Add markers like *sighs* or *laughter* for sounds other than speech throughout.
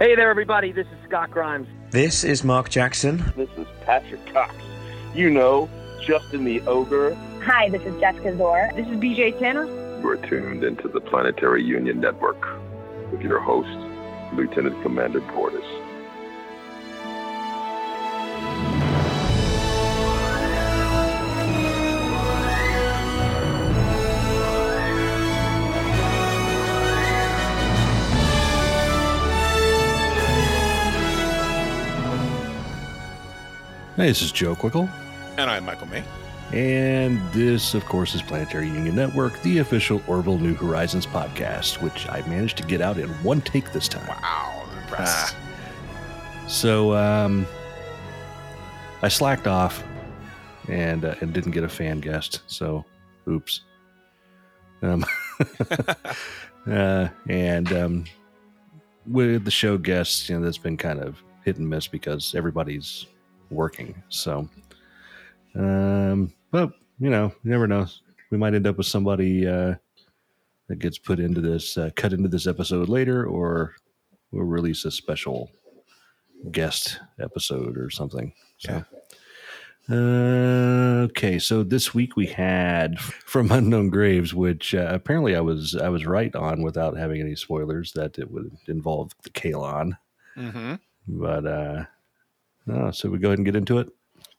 Hey there, everybody. This is Scott Grimes. This is Mark Jackson. This is Patrick Cox. You know, Justin the Ogre. Hi, this is Jessica Szohr. This is BJ Tanner. You're tuned into the Planetary Union Network with your host, Lieutenant Commander Bortus. This is Joe Quickle. And I'm Michael May. And this, of course, is Planetary Union Network, the official Orville New Horizons podcast, which I managed to get out in one take this time. Wow, I'm impressed. Ah. So, um, I slacked off and uh, and didn't get a fan guest. So, oops. Um, *laughs* uh, and um, with the show guests, you know, that's been kind of hit and miss because everybody's working. So, um, but you know, you never know. We might end up with somebody uh, that gets put into this, uh, cut into this episode later, or we'll release a special guest episode or something. So. Uh, okay, so this week we had *laughs* from Unknown Graves, which uh, apparently I was I was right on without having any spoilers that it would involve the Kaylon. Mm-hmm. But uh, no, so we go ahead and get into it.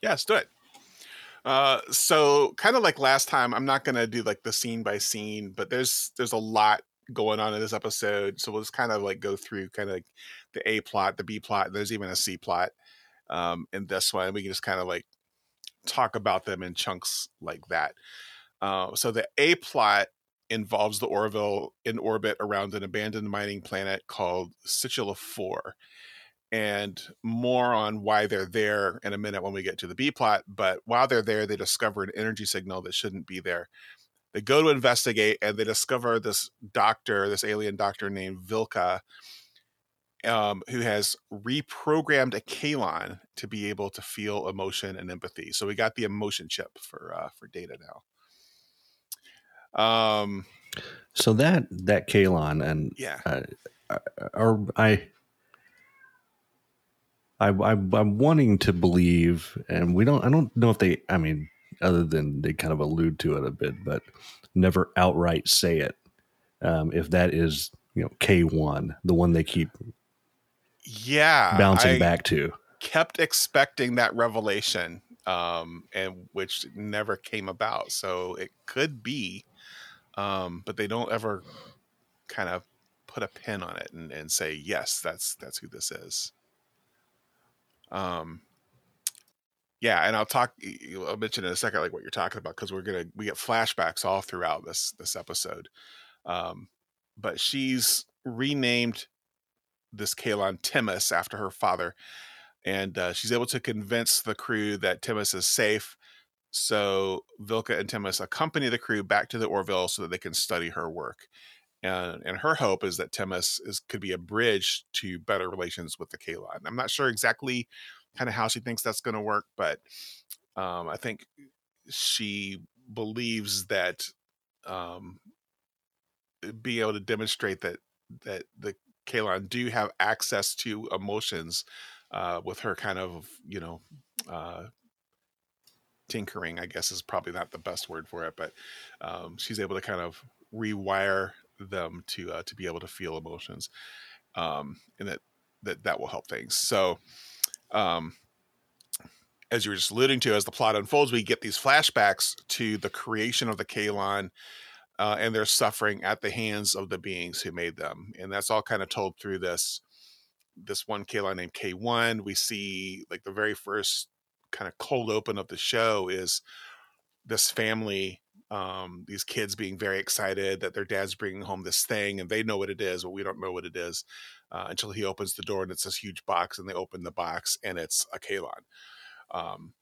Yeah, let's do it. Uh, so kind of like last time, I'm not gonna do like the scene by scene, but there's there's a lot going on in this episode, so we'll just kind of like go through kind of like the A plot, the B plot, there's even a C plot um, in this one. We can just kind of like talk about them in chunks like that. Uh, so the A plot involves the Orville in orbit around an abandoned mining planet called Situla 4 and more on why they're there in a minute when we get to the B plot. But while they're there, they discover an energy signal that shouldn't be there. They go to investigate and they discover this doctor, this alien doctor named Vilka, um, who has reprogrammed a Kaylon to be able to feel emotion and empathy. So we got the emotion chip for uh, for Data now. Um, so that that Kaylon and yeah, uh, are I I, I I'm wanting to believe, and we don't. I don't know if they. I mean, other than they kind of allude to it a bit, but never outright say it. Um, if that is you know K one, the one they keep yeah bouncing I back to. Kept expecting that revelation, um, and which never came about. So it could be, um, but they don't ever kind of put a pin on it and, and say yes, that's that's who this is. Um, yeah, and I'll talk. I'll mention in a second like what you're talking about because we're gonna we get flashbacks all throughout this this episode. Um, but she's renamed this Kaylon Timis after her father, and uh, she's able to convince the crew that Timis is safe. So Vilka and Timis accompany the crew back to the Orville so that they can study her work. And, and her hope is that Timis is could be a bridge to better relations with the Kaylon. I'm not sure exactly kind of how she thinks that's going to work, but um, I think she believes that um, being able to demonstrate that that the Kaylon do have access to emotions uh, with her kind of you know uh, tinkering, I guess is probably not the best word for it, but um, she's able to kind of rewire them to uh, to be able to feel emotions, um, and that that that will help things. So, um, as you were just alluding to, as the plot unfolds, we get these flashbacks to the creation of the Kaylon. Uh, and their suffering at the hands of the beings who made them, and that's all kind of told through this this one Kaylon named K1. We see like the very first kind of cold open of the show is this family um, these kids being very excited that their dad's bringing home this thing and they know what it is, but we don't know what it is uh, until he opens the door and it's this huge box and they open the box and it's a Kaylon. Um,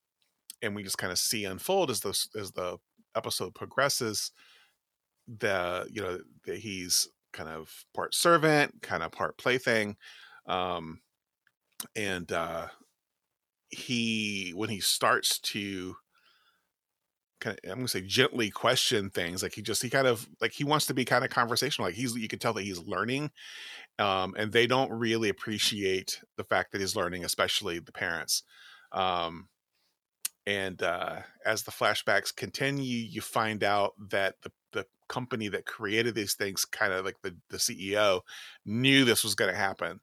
and we just kind of see unfold as the as the episode progresses. The you know that he's kind of part servant, kind of part plaything, um, and uh, he when he starts to kind of, I'm gonna say gently question things. Like he just he kind of like he wants to be kind of conversational. Like he's you can tell that he's learning, um, and they don't really appreciate the fact that he's learning, especially the parents. Um, and uh, as the flashbacks continue, you find out that the the company that created these things, kind of like the the CEO, knew this was going to happen.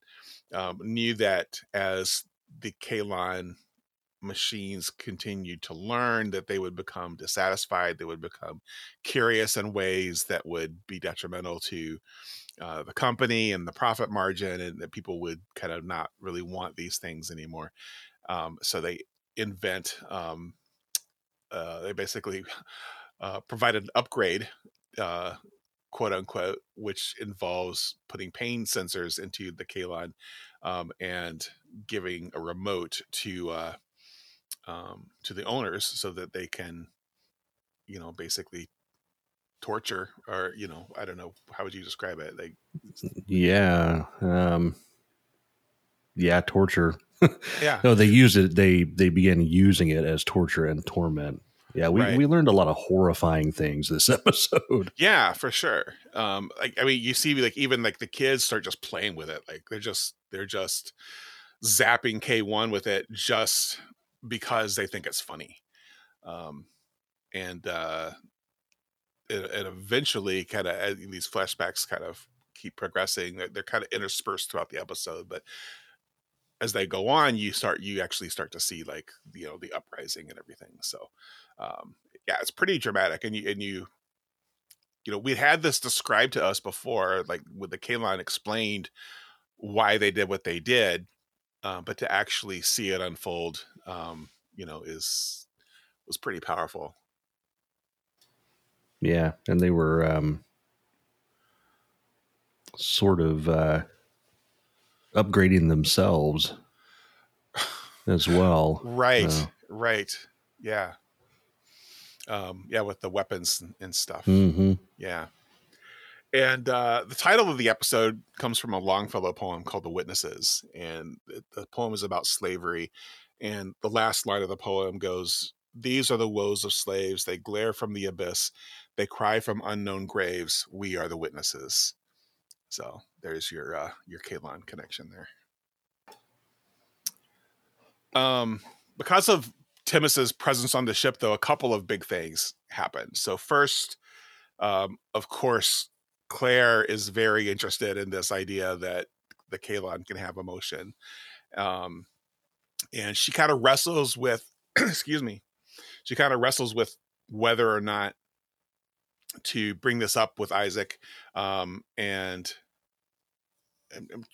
Um, knew that as the Kaylon machines continued to learn that they would become dissatisfied they would become curious in ways that would be detrimental to uh, the company and the profit margin and that people would kind of not really want these things anymore. Um, so they invent um, uh, they basically uh, provide an upgrade uh, quote unquote which involves putting pain sensors into the Kaylon um, and giving a remote to uh, um, to the owners so that they can, you know, basically torture or you know i don't know how would you describe it? Like yeah um yeah torture. Yeah. *laughs* No they used it they they began using it as torture and torment. Yeah we, Right. we learned a lot of horrifying things this *laughs* episode. Yeah for sure. Um like i mean you see like even like the kids start just playing with it. Like they're just they're just zapping k1 with it just because they think it's funny um and uh and, and eventually kind of these flashbacks kind of keep progressing they're, they're kind of interspersed throughout the episode but as they go on you start you actually start to see like you know the uprising and everything so um yeah it's pretty dramatic and you and you you know we had this described to us before like with the Kaylon explained why they did what they did uh, but to actually see it unfold um you know is was pretty powerful. Yeah and they were um sort of uh upgrading themselves as well right Uh, right yeah. Um yeah with the weapons and, and stuff. Hmm Yeah. And uh, the title of the episode comes from a Longfellow poem called The Witnesses. And the, poem is about slavery. And the last line of the poem goes These are the woes of slaves. They glare from the abyss. They cry from unknown graves. We are the witnesses. So there's your uh, your Kaylon connection there. Um, because of Timis's presence on the ship, though, a couple of big things happened. So first, um, of course, Claire is very interested in this idea that the Kaylon can have emotion. Um, and she kind of wrestles with, *clears throat* excuse me, she kind of wrestles with whether or not to bring this up with Isaac. Um, and I'm, I'm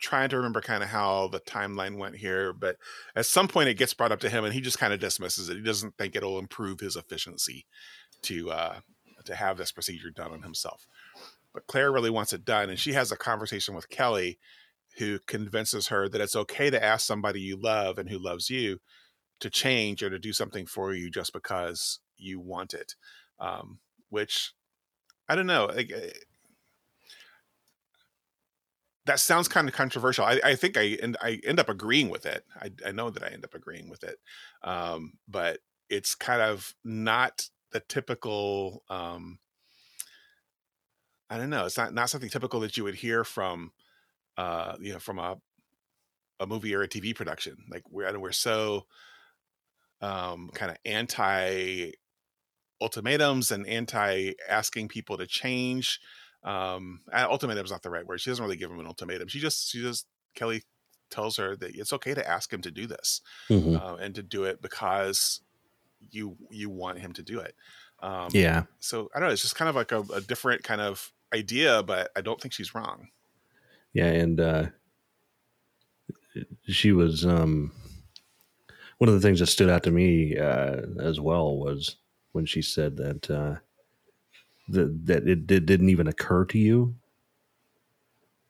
trying to remember kind of how the timeline went here, but at some point it gets brought up to him and he just kind of dismisses it. He doesn't think it'll improve his efficiency to, uh, to have this procedure done on himself. But Claire really wants it done, and she has a conversation with Kelly, who convinces her that it's okay to ask somebody you love and who loves you to change or to do something for you just because you want it. Um, which I don't know. Like, eh, that sounds kind of controversial. I, I think I end, I end up agreeing with it. I, I know that I end up agreeing with it, um, but it's kind of not the typical. Um, I don't know. It's not not something typical that you would hear from, uh, you know, from a a movie or a TV production. Like we're and we're so um, kind of anti ultimatums and anti asking people to change. Um, ultimatum is not the right word. She doesn't really give him an ultimatum. She just she just Kelly tells her that it's okay to ask him to do this Mhm. uh, and to do it because you you want him to do it. Um, yeah so I don't know. It's just kind of like a, a different kind of idea, but I don't think she's wrong. Yeah, and uh, she was um, one of the things that stood out to me uh, as well was when she said that uh, that that it, did, didn't even occur to you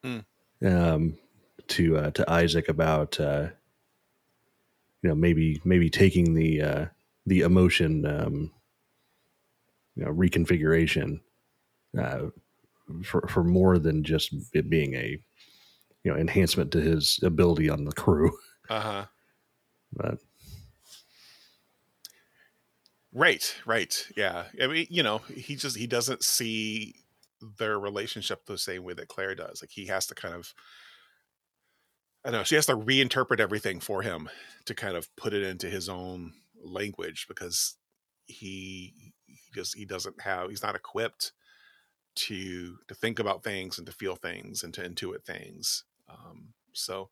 Mm. um, to uh, to Isaac about uh, you know maybe maybe taking the uh, the emotion um, you know reconfiguration uh, for for more than just it being a you know enhancement to his ability on the crew. *laughs* Uh huh. But Right. Right. Yeah. I mean, you know, he just he doesn't see their relationship the same way that Claire does. Like he has to kind of I don't know, she has to reinterpret everything for him to kind of put it into his own language because he, he just he doesn't have he's not equipped to to think about things and to feel things and to intuit things. Um, so,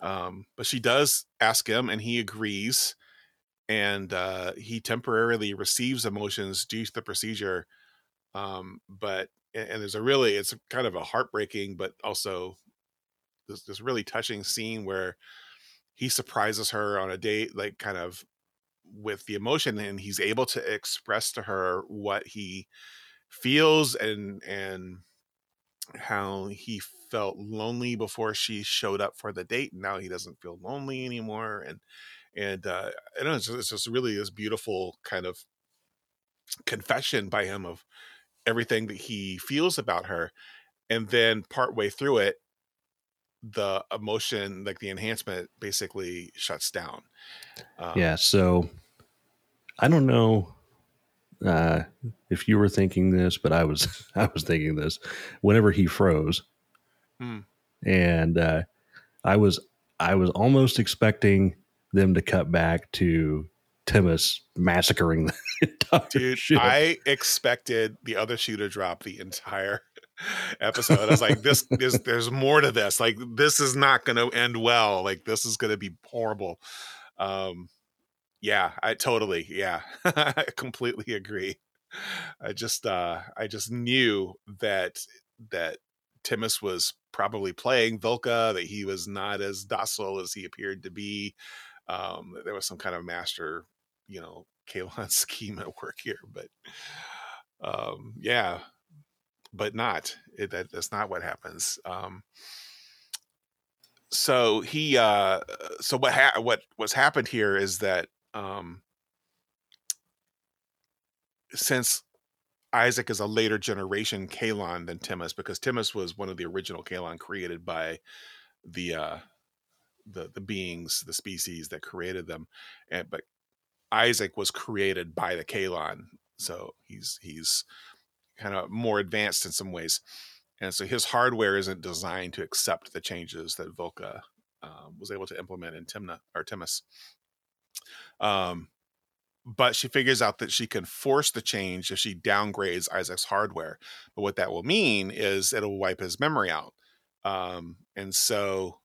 um, but she does ask him, and he agrees, and uh, he temporarily receives emotions due to the procedure. Um, but and, there's a really it's kind of a heartbreaking, but also this this really touching scene where he surprises her on a date, like kind of with the emotion, and he's able to express to her what he feels and and how he felt lonely before she showed up for the date and now he doesn't feel lonely anymore and and uh i don't know it's just, it's just really this beautiful kind of confession by him of everything that he feels about her and then partway through it the emotion like the enhancement basically shuts down. Um, yeah so i don't know uh, if you were thinking this, but I was *laughs* I was thinking this whenever he froze, hmm. and uh, I was I was almost expecting them to cut back to Timis massacring the *laughs* entire Dude, ship. I expected the other shoe to drop the entire *laughs* episode. I was like, this is there's more to this. Like this is not gonna end well. Like this is gonna be horrible. Um yeah, I totally, yeah, I *laughs* completely agree. I just, uh, I just knew that that Timis was probably playing Vilka, that he was not as docile as he appeared to be. Um, there was some kind of master, you know, *laughs* Kaylon scheme at work here, but um, yeah, but not. It, that, that's not what happens. Um, so he, uh, so what ha- what what's happened here is that um, since Isaac is a later generation Kaylon than Timis, because Timis was one of the original Kaylon created by the uh, the the beings, the species that created them, and but Isaac was created by the Kaylon, so he's he's kind of more advanced in some ways, and so his hardware isn't designed to accept the changes that Vilka um, was able to implement in Timna or Timis. Um, but she figures out that she can force the change if she downgrades Isaac's hardware. But what that will mean is it'll wipe his memory out. Um, and so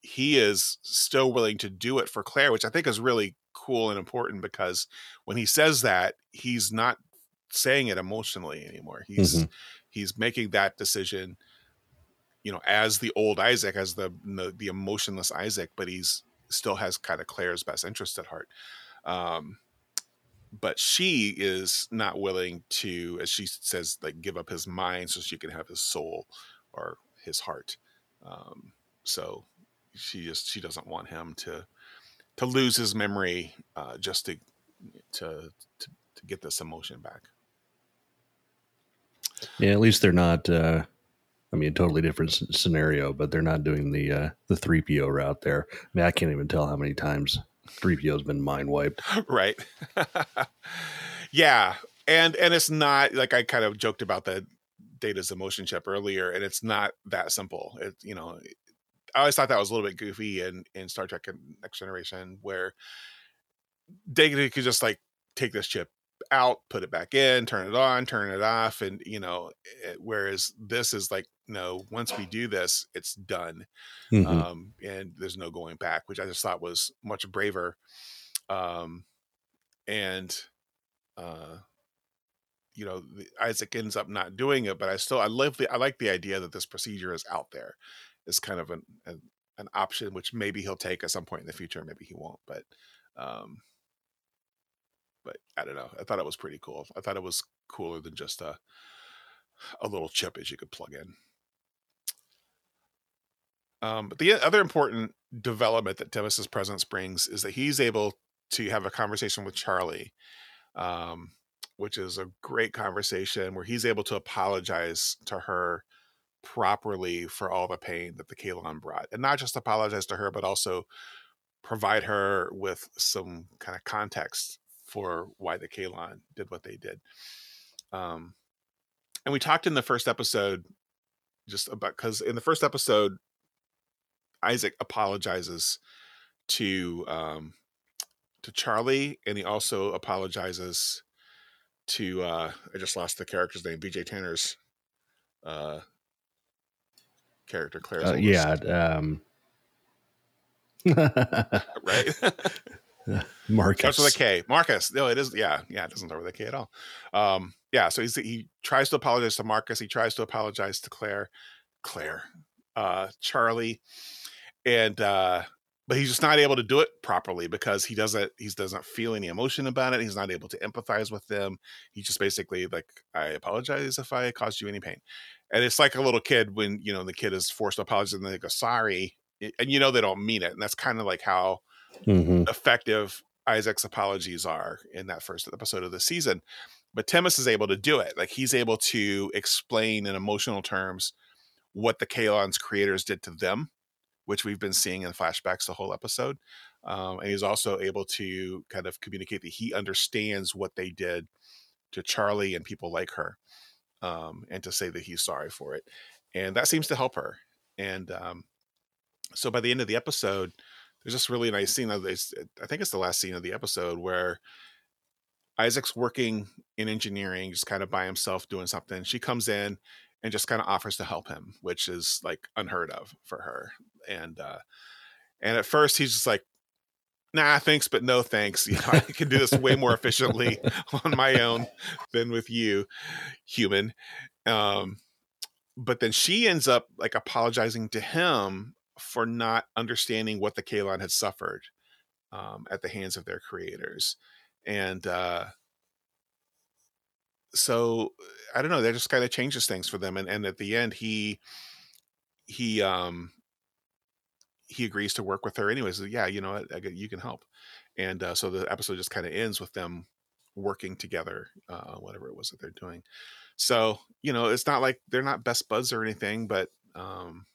he is still willing to do it for Claire, which I think is really cool and important because when he says that, he's not saying it emotionally anymore. He's mm-hmm. he's making that decision, you know, as the old Isaac, as the, the the emotionless Isaac, but he's still has kind of Claire's best interest at heart. Um, but she is not willing to, as she says, like give up his mind so she can have his soul or his heart. Um, so she just she doesn't want him to to lose his memory uh, just to, to to to get this emotion back. Yeah, at least they're not. Uh, I mean, a totally different scenario, but they're not doing the uh, the three PO route there. I mean, I can't even tell how many times three PO has been mind wiped. *laughs* Right. *laughs* yeah, and and it's not like I kind of joked about the Data's emotion chip earlier, and it's not that simple. It you know, I always thought that was a little bit goofy in in Star Trek Next Generation, where Data could just like take this chip out, put it back in, turn it on, turn it off, and you know, it, whereas this is like, no, once we do this, it's done, mm-hmm. um, and there's no going back, which I just thought was much braver, um, and uh, you know, Isaac ends up not doing it, but I still I love the I like the idea that this procedure is out there. It's kind of an, an an option which maybe he'll take at some point in the future, maybe he won't, but um but I don't know. I thought it was pretty cool. I thought it was cooler than just a a little chip as you could plug in. Um, but the other important development that Demis's presence brings is that he's able to have a conversation with Charlie, um, which is a great conversation where he's able to apologize to her properly for all the pain that the Kaylon brought, and not just apologize to her, but also provide her with some kind of context for why the Kaylon did what they did. Um, and we talked in the first episode just about because in the first episode, Isaac apologizes to um to Charlie, and he also apologizes to uh I just lost the character's name, BJ Tanner's uh character Claire. Uh, yeah. Um, *laughs* right. *laughs* *laughs* Marcus. With a K. Marcus. No, it is. Yeah, yeah. It doesn't start with a K at all. Um, yeah. So he's he tries to apologize to Marcus. He tries to apologize to Claire, Claire, uh, Charlie, and uh, but he's just not able to do it properly because he doesn't he doesn't feel any emotion about it. He's not able to empathize with them. He just basically like I apologize if I caused you any pain, and it's like a little kid when you know the kid is forced to apologize and they go sorry, and you know they don't mean it, and that's kind of like how Mhm. effective Isaac's apologies are in that first episode of the season. But Timis is able to do it. Like he's able to explain in emotional terms what the Kaylon's creators did to them, which we've been seeing in flashbacks the whole episode. Um, and he's also able to kind of communicate that he understands what they did to Charlie and people like her, um, and to say that he's sorry for it. And that seems to help her. And um, so by the end of the episode, there's this really nice scene of this. I think it's the last scene of the episode where Isaac's working in engineering, just kind of by himself doing something. She comes in and just kind of offers to help him, which is like unheard of for her. And uh and at first he's just like, nah, thanks, but no thanks. *laughs* You know, I can do this way more efficiently *laughs* on my own than with you, human. Um, but then she ends up like apologizing to him for not understanding what the Kaylon had suffered um, at the hands of their creators. And uh, so I don't know, that just kind of changes things for them. And, and at the end, he, he, um, he agrees to work with her anyways. Yeah, you know, I, I, you can help. And uh, so the episode just kind of ends with them working together, uh, whatever it was that they're doing. So, you know, it's not like they're not best buds or anything, but, um,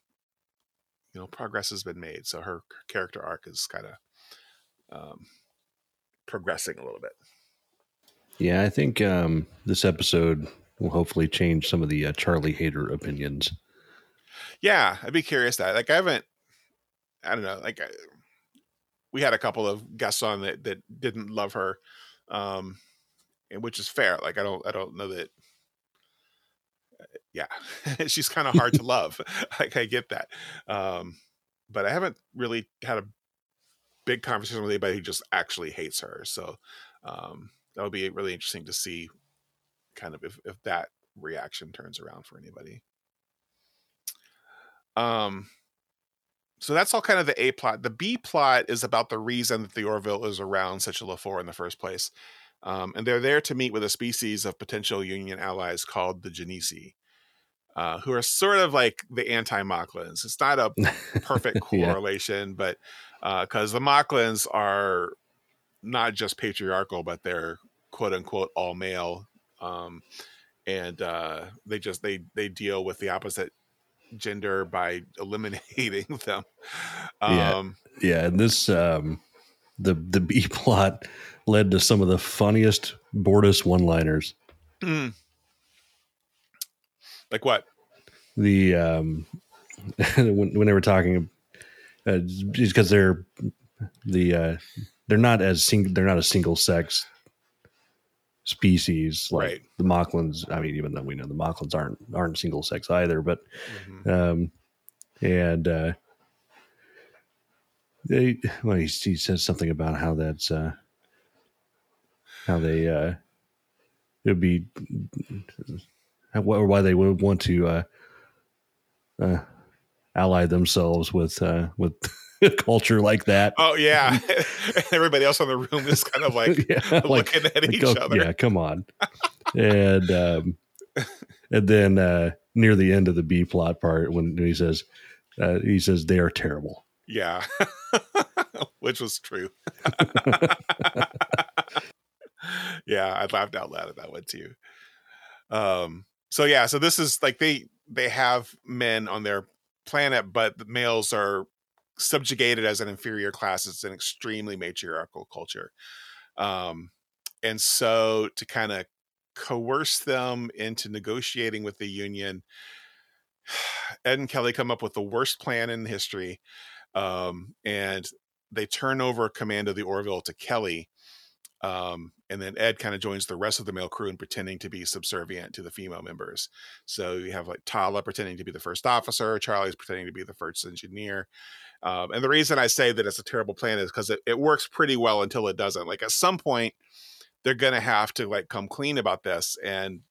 you know, progress has been made. So her character arc is kind of um, progressing a little bit. Yeah, I think um, this episode will hopefully change some of the uh, Charlie hater opinions. Yeah, I'd be curious that. Like, I haven't, I don't know, like, I, we had a couple of guests on that that didn't love her, um, and which is fair. Like, I don't, I don't know that. Yeah, *laughs* she's kind of hard to *laughs* love. *laughs* Like, I get that, um, but I haven't really had a big conversation with anybody who just actually hates her. So um, that would be really interesting to see, kind of if if that reaction turns around for anybody. Um, so that's all kind of the A plot. The B plot is about the reason that the Orville is around such Sichula-4 in the first place. Um, and they're there to meet with a species of potential Union allies called the Genesi, uh, who are sort of like the anti-Moclans. It's not a perfect *laughs* Yeah. correlation, but because the Moclans are not just patriarchal, but they're quote unquote all male. Um, and uh, they just they they deal with the opposite gender by *laughs* eliminating them. Yeah. Um, Yeah, and this um, the the B plot led to some of the funniest Bortus one liners. Like what? The um, *laughs* when, when they were talking, uh, because they're the uh, they're not as sing- they're not a single sex species like Right. the Moclans. I mean, even though we know the Moclans aren't aren't single sex either, but Mhm. um, and uh, they well, he, he says something about how that's uh, how they uh, it would be or why they would want to uh, uh, ally themselves with uh, with *laughs* a culture like that. Oh yeah, *laughs* *laughs* everybody else in the room is kind of like yeah, like, looking at like, each oh, other. Yeah, come on. and um, and then uh, near the end of the B plot part, when he says uh, he says they are terrible. Yeah, which was true. yeah, I laughed out loud at that one too. Um, so yeah, so this is like they they have men on their planet, but the males are subjugated as an inferior class. It's an extremely matriarchal culture. Um, and so to kind of coerce them into negotiating with the union. *sighs* Ed and Kelly come up with the worst plan in history, um, and they turn over command of the Orville to Kelly. Um, and then Ed kind of joins the rest of the male crew in pretending to be subservient to the female members. So you have like Talla pretending to be the first officer, Charlie's pretending to be the first engineer. Um, and the reason I say that it's a terrible plan is because it, it works pretty well until it doesn't. Like at some point, they're gonna have to like come clean about this. And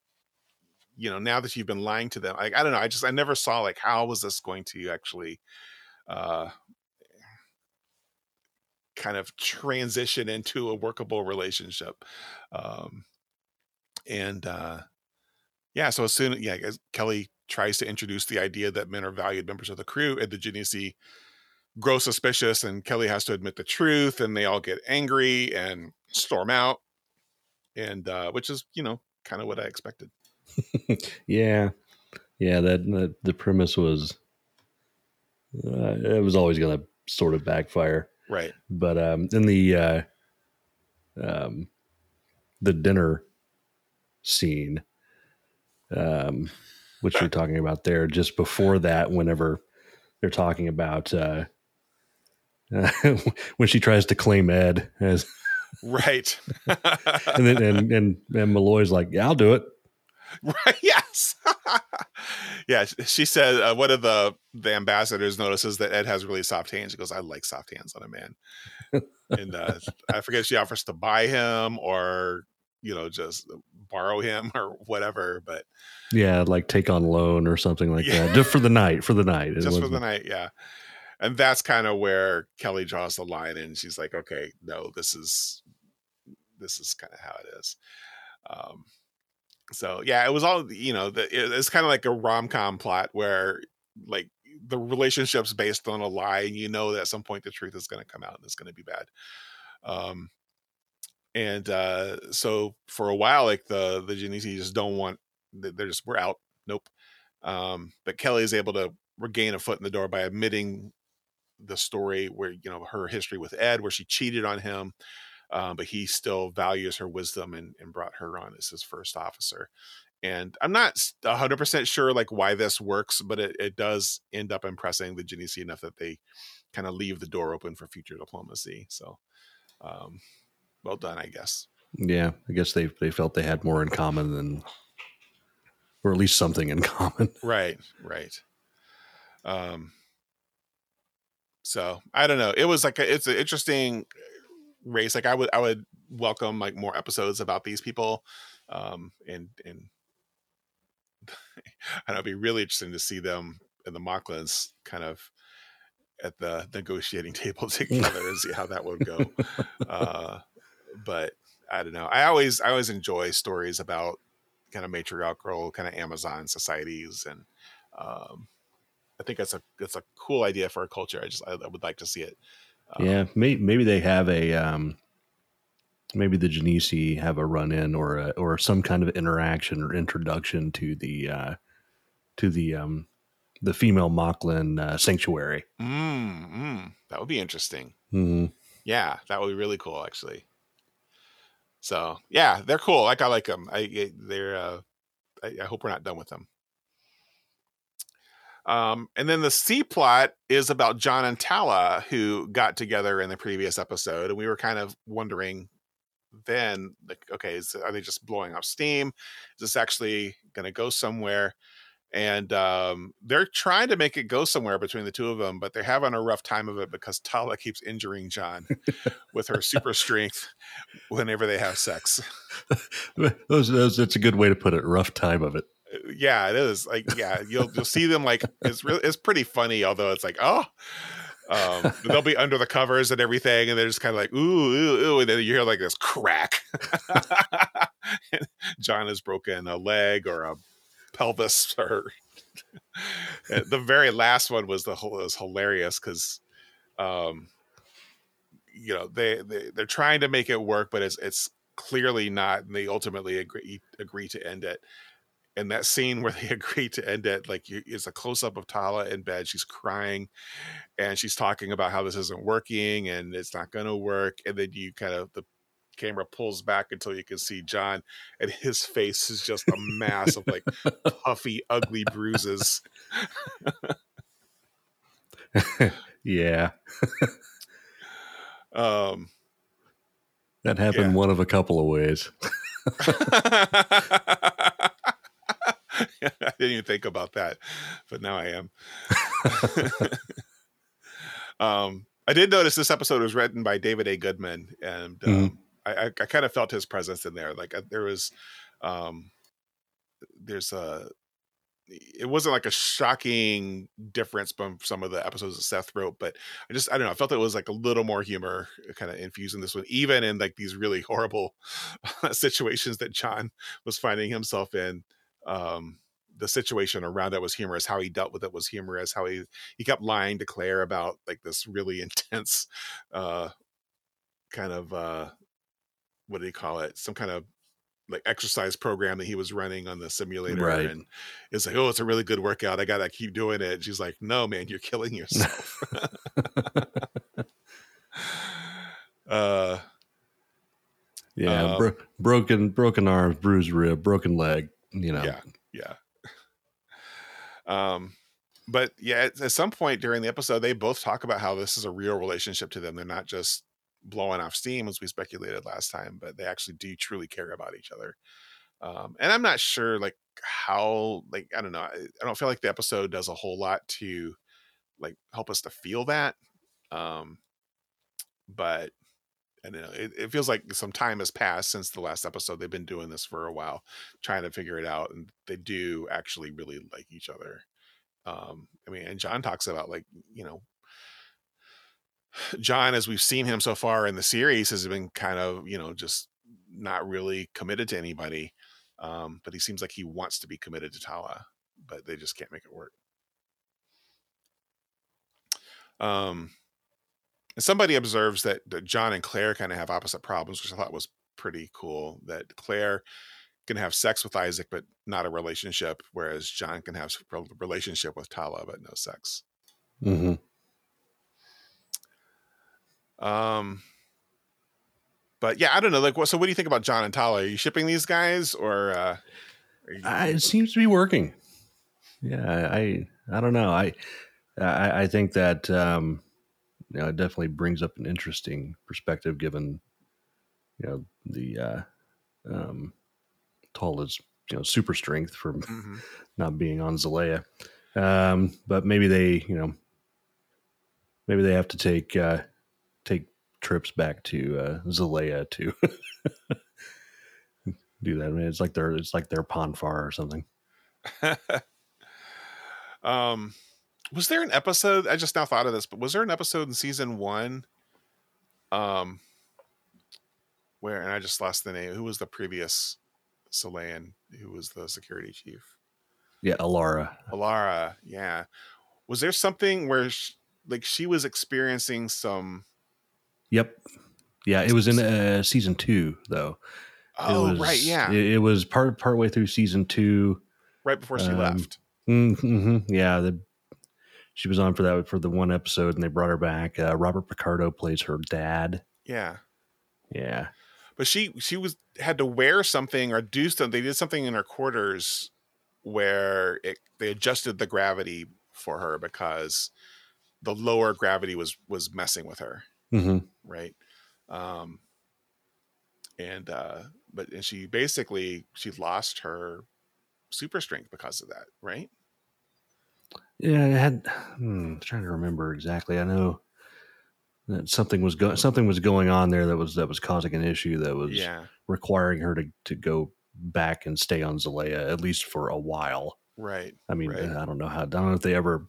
you know, now that you've been lying to them, like I don't know, I just I never saw like how was this going to actually uh kind of transition into a workable relationship. Um, and uh, yeah, so as soon yeah, as Kelly tries to introduce the idea that men are valued members of the crew, and the Genesee grow suspicious, and Kelly has to admit the truth, and they all get angry and storm out, and uh, which is you know kind of what I expected. *laughs* yeah, yeah. That, that the premise was uh, it was always going to sort of backfire. Right. But um, in the uh, um, the dinner scene, um, which you're talking about there, just before that, whenever they're talking about uh, uh, *laughs* when she tries to claim Ed as right, *laughs* and then and, and and Malloy's like, "Yeah, I'll do it." *laughs* Right. Yes. *laughs* yeah. She said uh, one of the the ambassadors notices that Ed has really soft hands. She goes, "I like soft hands on a man." and uh, I forget if she offers to buy him or you know just borrow him *laughs* or whatever. But yeah, like take on loan or something like yeah. that, just for the night. For the night. just for the night. Yeah. And that's kind of where Kelly draws the line, and she's like, "Okay, no, this is this is kind of how it is." Um, so yeah, it was all you know. The, it, it's kind of like a rom com plot where like the relationship's based on a lie, and you know that at some point the truth is going to come out and it's going to be bad. Um, and uh, so for a while, like the the Genesee just don't want. They're just we're out. Nope. Um, but Kelly is able to regain a foot in the door by admitting the story where you know her history with Ed, where she cheated on him um, but he still values her wisdom and, and brought her on as his first officer. And I'm not 100% sure like why this works, but it, it does end up impressing the Genesee enough that they kind of leave the door open for future diplomacy. So, um, well done, I guess. Yeah, I guess they they felt they had more in common than, or at least something in *laughs* common. Right, right. Um. So I don't know. It was like a, it's an interesting race like i would i would welcome like more episodes about these people um and and *laughs* and it'd be really interesting to see them and the Moclans kind of at the negotiating *laughs* table together and see how that would go. Uh but i don't know. I always i always enjoy stories about kind of matriarchal kind of amazon societies and um i think that's a that's a cool idea for a culture. I just i, I would like to see it yeah, maybe, maybe they have a um, maybe the Genesee have a run in or a, or some kind of interaction or introduction to the uh, to the um, the female Moclan uh, sanctuary. Mm, mm, that would be interesting. Mm-hmm. Yeah, that would be really cool, actually. So yeah, they're cool. Like I like them. I they're. Uh, I, I hope we're not done with them. Um, and then the C plot is about John and Talla, who got together in the previous episode, and we were kind of wondering then, like, okay, is, are they just blowing off steam? Is this actually going to go somewhere? And um, they're trying to make it go somewhere between the two of them, but they're having a rough time of it because Talla keeps injuring John with her super *laughs* strength whenever they have sex. *laughs* those, those, that's a good way to put it. Rough time of it yeah, it is like yeah, you'll you'll see them like it's really it's pretty funny, although it's like oh. Um, they'll be under the covers and everything, and they're just kind of like ooh, ooh, ooh, and then you hear like this crack. *laughs* John has broken a leg or a pelvis, or *laughs* the very last one was the whole was hilarious because, um, you know they they they're trying to make it work, but it's it's clearly not, and they ultimately agree agree to end it and that scene where they *laughs* agree to end it like it's a close-up of tala in bed she's crying and she's talking about how this isn't working and it's not going to work and then you kind of the camera pulls back until you can see John, and his face is just a mass of like puffy, ugly bruises. *laughs* yeah, *laughs* Um, that happened Yeah. one of a couple of ways. *laughs* I didn't even think about that, but now I am. *laughs* um, I did notice this episode was written by David A. Goodman, and um, Mhm. I, I, I kind of felt his presence in there. Like uh, there was, um, there's a, it wasn't like a shocking difference from some of the episodes that Seth wrote, but I just I don't know. I felt it was like a little more humor kind of infused in this one, even in like these really horrible *laughs* situations that John was finding himself in. Um, the situation around that was humorous. How he dealt with it was humorous. How he he kept lying to Claire about like this really *laughs* intense, uh, kind of uh, what do you call it? Some kind of like exercise program that he was running on the simulator, Right. and it's like, oh, it's a really good workout. I gotta keep doing it. And she's like, no, man, you're killing yourself. *laughs* uh, *laughs* Yeah, Um, bro- broken broken arm, bruised rib, broken leg. You know, Yeah. yeah. *laughs* Um, but yeah, at, at some point during the episode, they both talk about how this is a real relationship to them. They're not just blowing off steam as we speculated last time, but they actually do truly care about each other. Um, and I'm not sure like how like I don't know. I, I don't feel like the episode does a whole lot to like help us to feel that. Um, but I. It, it feels like some time has passed since the last episode. They've been doing this for a while, trying to figure it out, and they do actually really like each other. Um, I mean, and John talks about like you know, *sighs* John, as we've seen him so far in the series, has been kind of you know just not really committed to anybody. Um, but he seems like he wants to be committed to Talla, but they just can't make it work. Um, and somebody observes that, that John and Claire kind of have opposite problems, which I thought was pretty cool. That Claire can have sex with Isaac, but not a relationship, whereas John can have a relationship with Talla, but no sex. hmm Um, but yeah, I don't know. Like, what? So, what do you think about John and Talla? Are you shipping these guys, or uh, you, I, it seems to be working. Yeah, I I, I don't know. I, I I think that um, you know it definitely brings up an interesting perspective, given you know the uh, um, Talla's you know super strength from Mhm. *laughs* not being on Xelaya. Um, but maybe they, you know, maybe they have to take uh, take trips back to uh, Xelaya to *laughs* do that. I mean, it's like their it's like their Pon farr or something. *laughs* um, was there an episode? I just now thought of this, but was there an episode in season one, um, where and I just lost the name. Who was the previous Xelayan? Who was the security chief? Yeah, Alara. Alara, yeah. Was there something where, sh like, she was experiencing some? Yep. Yeah, it was in uh, season two though. Oh, was, right, yeah, It, it was part part way through season two. right before she um, left. hmm Yeah, the she was on for that for the one episode, and they brought her back. Uh, Robert Picardo plays her dad. Yeah, Yeah, but she she was had to wear something or do something. They did something in her quarters where it, they adjusted the gravity for her because the lower gravity was was messing with her. hmm right um and uh but and she basically she lost her super strength because of that right yeah. It had. Hmm, trying to remember exactly. I know that something was going something was going on there that was that was causing an issue that was yeah requiring her to to go back and stay on Xelaya at least for a while. right I mean, Right. I don't know how. I don't know if they ever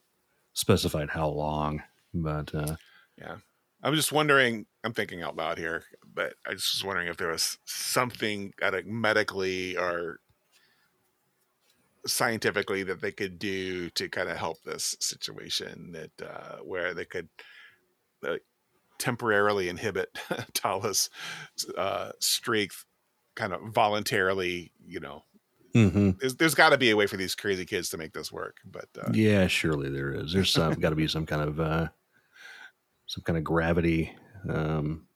specified how long, but uh, yeah. i'm just wondering i'm thinking out loud here but i just was wondering if there was something at a medically or scientifically that they could do to kind of help this situation that uh where they could uh, temporarily inhibit *laughs* Talla's uh strength kind of voluntarily you know Mm-hmm. there's, there's got to be a way for these crazy kids to make this work but uh, yeah, surely there is. There's some got to be some kind of uh, some kind of gravity um,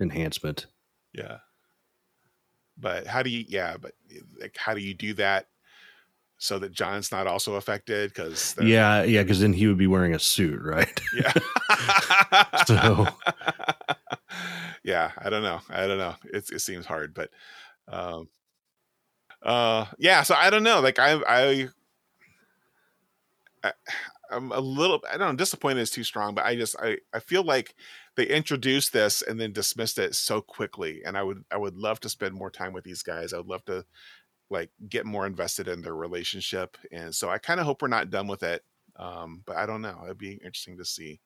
enhancement Yeah. But how do you? Yeah, but like, how do you do that so that John's not also affected? Because Yeah, yeah, because then he would be wearing a suit, right? yeah. *laughs* So- *laughs* yeah, I don't know. I don't know. It it seems hard, but um, uh, yeah. So I don't know. Like I I. I I'm a little I don't know, disappointed is too strong, but I just I, I feel like they introduced this and then dismissed it so quickly. And I would I would love to spend more time with these guys. I would love to like get more invested in their relationship. And so I kind of hope we're not done with it. Um, but I don't know. It'd be interesting to see.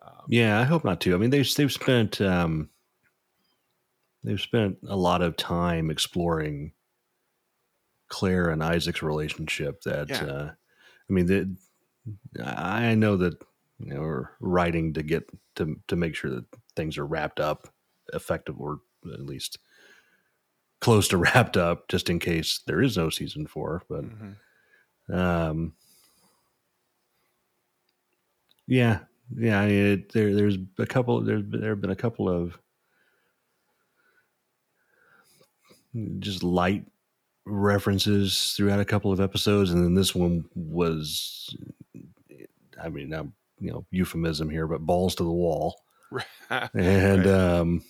Um, Yeah, I hope not too. I mean, they've they've spent um, they've spent a lot of time exploring Claire and Isaac's relationship. That Yeah. uh, I mean, the, I know that you know we're writing to get to to make sure that things are wrapped up effective or at least close to *laughs* wrapped up, just in case there is no season four. But mhm. um, yeah, yeah. I mean, it, there, there's a couple. There's been- there have been a couple of just light references throughout a couple of episodes, and then this one was. I mean, I'm you know euphemism here, but balls to the wall, *laughs* and Right. um,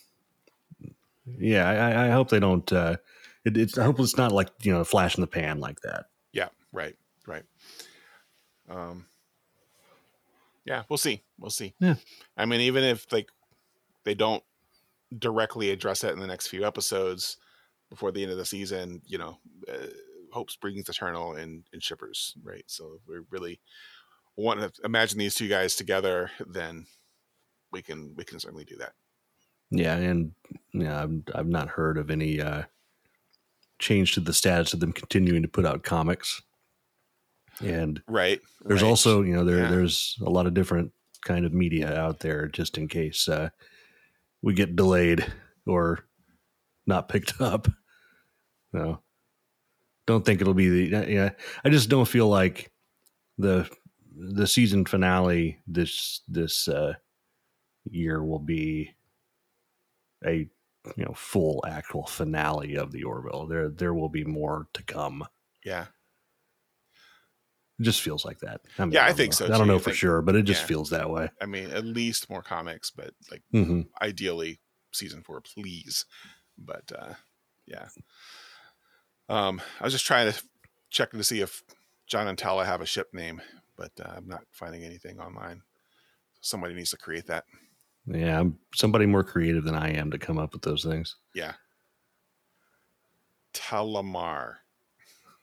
yeah, I, I hope they don't. Uh, it, it's I hope it's not like you know a flash in the pan like that. Yeah, right, right. Um, yeah, we'll see. We'll see. Yeah. I mean, even if like they don't directly address it in the next few episodes before the end of the season, you know, uh, hope springs eternal in in shippers, right? So if we really want to imagine these two guys together, then we can we can certainly do that. Yeah, and yeah, I've I've not heard of any uh, change to the status of them continuing to put out comics. And Right. there's right. also, you know, there Yeah. there's a lot of different kind of media out there just in case uh, we get delayed or not picked *laughs* up. No, don't think it'll be the yeah. I just don't feel like the the season finale this this uh, year will be a you know full actual finale of the Orville. There there will be more to come. yeah. It just feels like that. I mean, Yeah, I don't think know. so, I don't know I for think- sure, but it just yeah. feels that way. I mean, at least more comics, but like hmm ideally season four, please. But uh yeah. Um I was just trying to check to see if John and Talla have a ship name, but uh, I'm not finding anything online. Somebody needs to create that. Yeah, I'm somebody more creative than I am to come up with those things. Yeah. Talamar.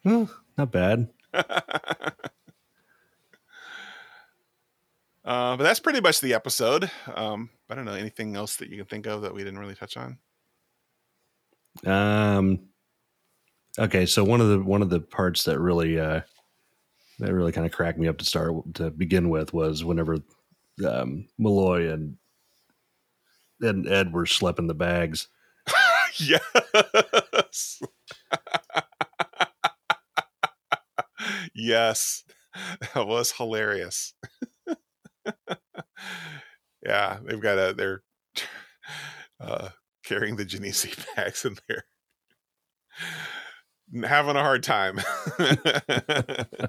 Well, not bad. *laughs* Uh, but that's pretty much the episode. Um, I don't know anything else that you can think of that we didn't really touch on. Um, okay, so one of the one of the parts that really uh, that really kind of cracked me up to start to begin with was whenever um, Malloy and and Ed were schlepping the bags. *laughs* yes. yes. That was hilarious. yeah, they've got a they're uh carrying the Genesee *laughs* bags in there. Having a hard time. *laughs*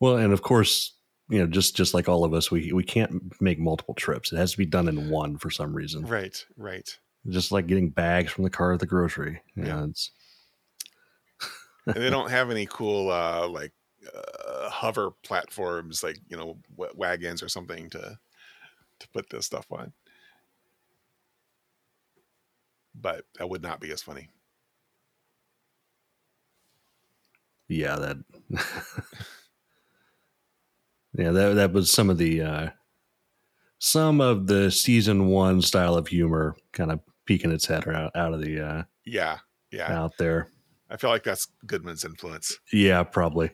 Well, and of course, you know, just just like all of us, we we can't make multiple trips. It has to be done in one for some reason. right, right. Just like getting bags from the car at the grocery. You Yeah. know, it's *laughs* and they don't have any cool uh like uh, hover platforms like you know w- wagons or something to to put this stuff on but that would not be as funny yeah, that *laughs* Yeah, that that was some of the uh some of the season 1 style of humor kind of peeking its head out, out of the uh yeah yeah. out there. i feel like that's goodman's influence. Yeah, probably.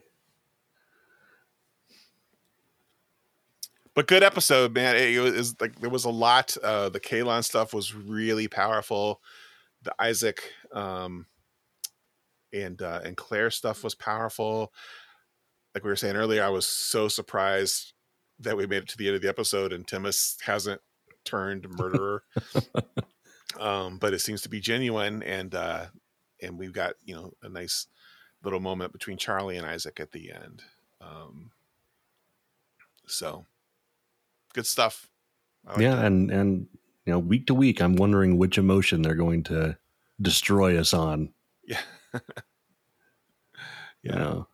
but good episode man. It, was like there was a lot uh the Kaylon stuff was really powerful. The isaac um and uh and claire stuff was powerful like we were saying earlier i was so surprised that we made it to the end of the episode and Timis hasn't turned murderer um, but it seems to be genuine, and uh, and we've got you know a nice little moment between Charlie and Isaac at the end. Um, so good stuff. Like yeah, that. and and you know, week to week, I'm wondering which emotion they're going to destroy us on. yeah, *laughs* You yeah. know?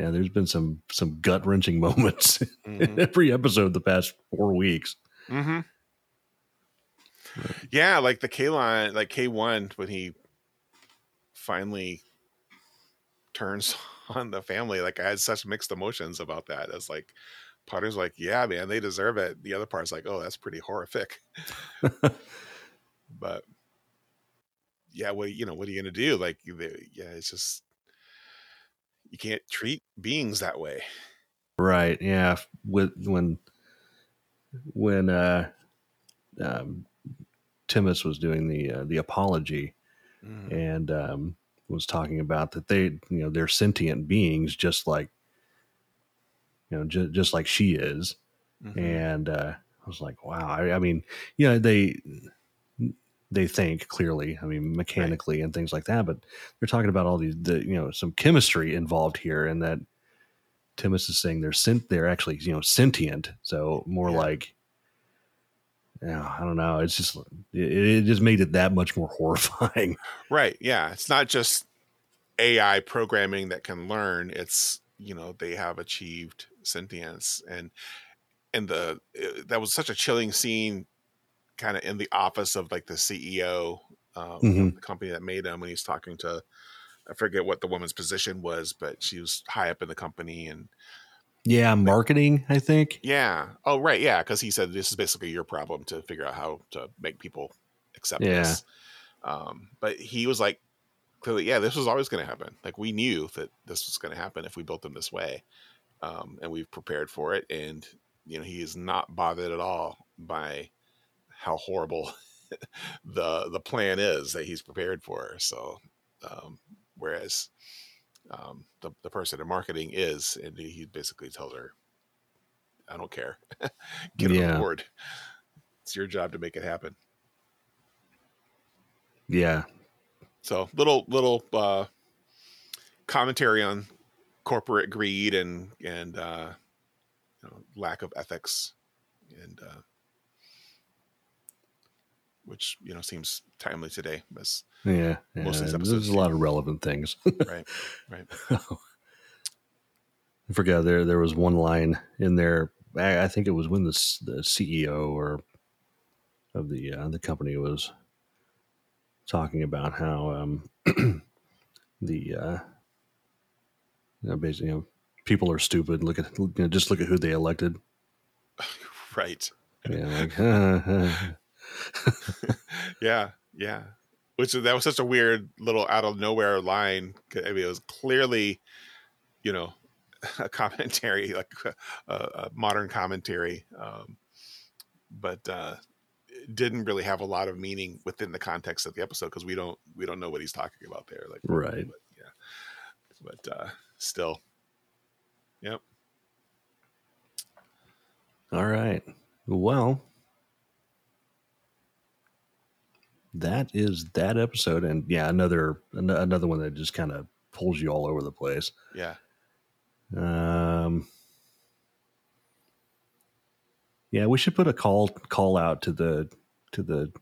Yeah, there's been some some gut wrenching *laughs* moments in Mhm. every episode the past four weeks. Mm-hmm. Yeah, like the Kaylon, like K one, when he finally turns *laughs* on the family, like I had such mixed emotions about that. It's like part is like, yeah, man, they deserve it. The other part's like, oh, that's pretty horrific. *laughs* but yeah, well, you know, what are you gonna do? Like, yeah, it's just you can't treat beings that way. Right. Yeah. With when when uh um Timis was doing the uh, the apology Mm. and um was talking about that they you know they're sentient beings just like you know ju- just like she is Mhm. and uh I was like wow I, I mean you know they they think clearly I mean mechanically and things like that but they're talking about all these the you know some chemistry involved here and that Timis is saying they're sent they're actually you know sentient so more Yeah. like yeah I don't know it's just it, it just made it that much more *laughs* horrifying Right. Yeah. It's not just AI programming that can learn. It's, you know, they have achieved sentience and, and the, uh, that was such a chilling scene kind of in the office of like the CEO, um, of Mhm. the company that made him when he's talking to, I forget what the woman's position was, but she was high up in the company and yeah marketing I think yeah. Oh, right. Yeah. Cause he said this is basically your problem to figure out how to make people accept Yeah. this. Um, but he was like, clearly, yeah, this was always going to happen. Like we knew that this was going to happen if we built them this way. Um, and we've prepared for it. And, you know, he is not bothered at all by how horrible *laughs* the, the plan is that he's prepared for. So, um, whereas, um, the, the person in marketing is, and he basically tells her, I don't care. *laughs* Get Yeah. on board. It's your job to make it happen. yeah So little little uh, commentary on corporate greed and and uh, you know, lack of ethics, and uh, which you know seems timely today. As Yeah, Most of yeah. these There's a lot of relevant things. right, right. *laughs* I forgot there there was one line in there. I, I think it was when the the CEO or of the uh, the company was talking about how um, *clears throat* the uh, you know, basically you know, people are stupid. Look at you know, just look at who they elected. *laughs* right. Yeah, like *laughs* *laughs* Yeah, yeah. Which that was such a weird little out of nowhere line. I mean, it was clearly, you know, *laughs* a commentary, like a, a modern commentary, um, but uh, it didn't really have a lot of meaning within the context of the episode because we don't we don't know what he's talking about there. Like, right. but, yeah, but uh, still, yep. All right. Well, that is that episode, and yeah, another an- another one that just kind of pulls you all over the place. Yeah, Um, yeah, we should put a call call out to the to the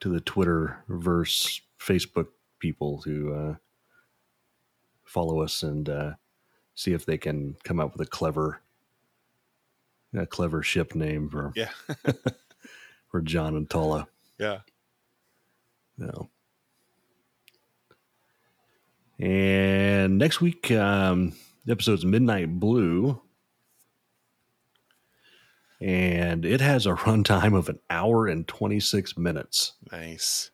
to the Twitter verse Facebook people who uh, follow us and uh, see if they can come up with a clever a clever ship name for yeah, *laughs* *laughs* for John and Talla. Yeah. No. And next week, um, the episode's Midnight Blue. And it has a *laughs* runtime of an hour and 26 minutes. Nice.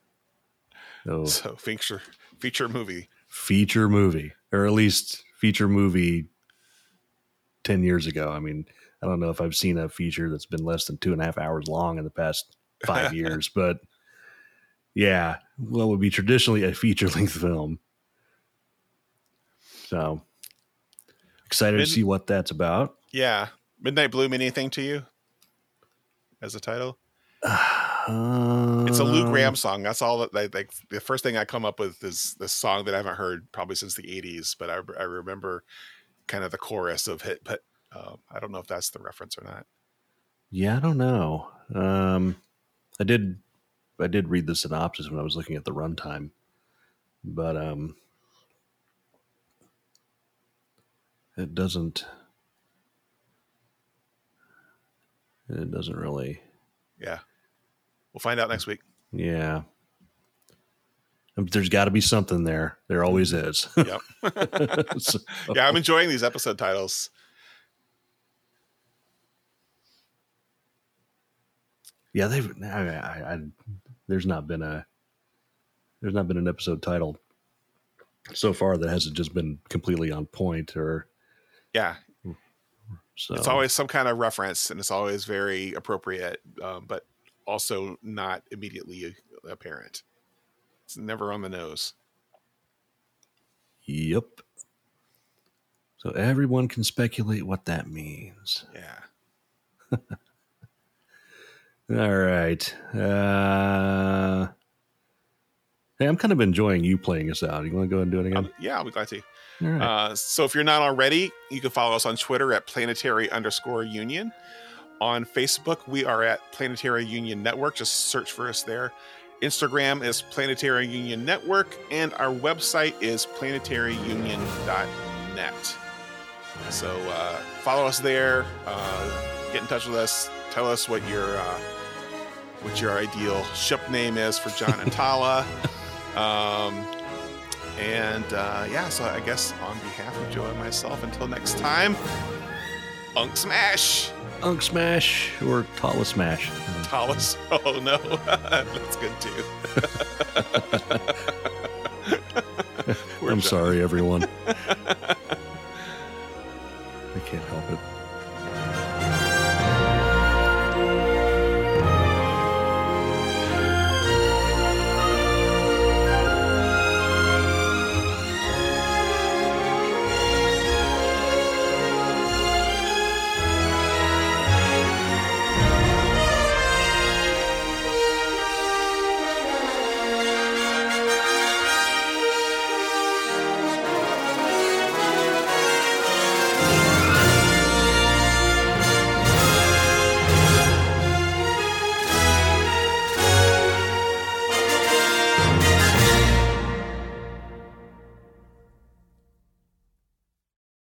So, So feature feature movie. feature movie, or at least feature movie 10 years ago. I mean, I don't know if I've seen a feature that's been less than two and a half hours long in the past five *laughs* years, but yeah, what would be traditionally a feature length film. So excited Mid- to see what that's about. Yeah. Midnight Blue mean anything to you? As a title? It's a Lou Um, Gramm song. That's all that like. The first thing I come up with is this song that I haven't heard probably since the '80s, but I, I remember kind of the chorus of it. But um, I don't know if that's the reference or not. Yeah, I don't know. Um, I did, I did read the synopsis when I was looking at the runtime, but um, it doesn't. It doesn't really. Yeah, we'll find out next week. Yeah. There's got to be something there. There always is. *laughs* Yep. *laughs* So- yeah, I'm enjoying these episode titles. Yeah, they've. I, I, I, there's not been a. There's not been an episode title so far that hasn't just been completely on point or Yeah, so. it's always some kind of reference, and it's always very appropriate, um, but also not immediately apparent. It's never on the nose. Yep. So everyone can speculate what that means. Yeah. *laughs* All right. Uh, hey, I'm kind of enjoying you playing us out. You want to go and do it again? Um, yeah, I'll be glad to. Right. Uh, so if you're not already, you can follow us on Twitter at planetary underscore union. On Facebook, we are at Planetary Union Network. Just search for us there. Instagram is Planetary Union Network, and our website is planetaryunion.net. So uh, follow us there. Uh, get in touch with us. Tell us what your uh, what your ideal ship name is for John and Talla. *laughs* Um, and uh, yeah, so I guess on behalf of Joe and myself, until next time, Unk Smash! Unk Smash or Talla Smash. Talus. *laughs* Oh no, *laughs* that's good too. I'm sorry, everyone.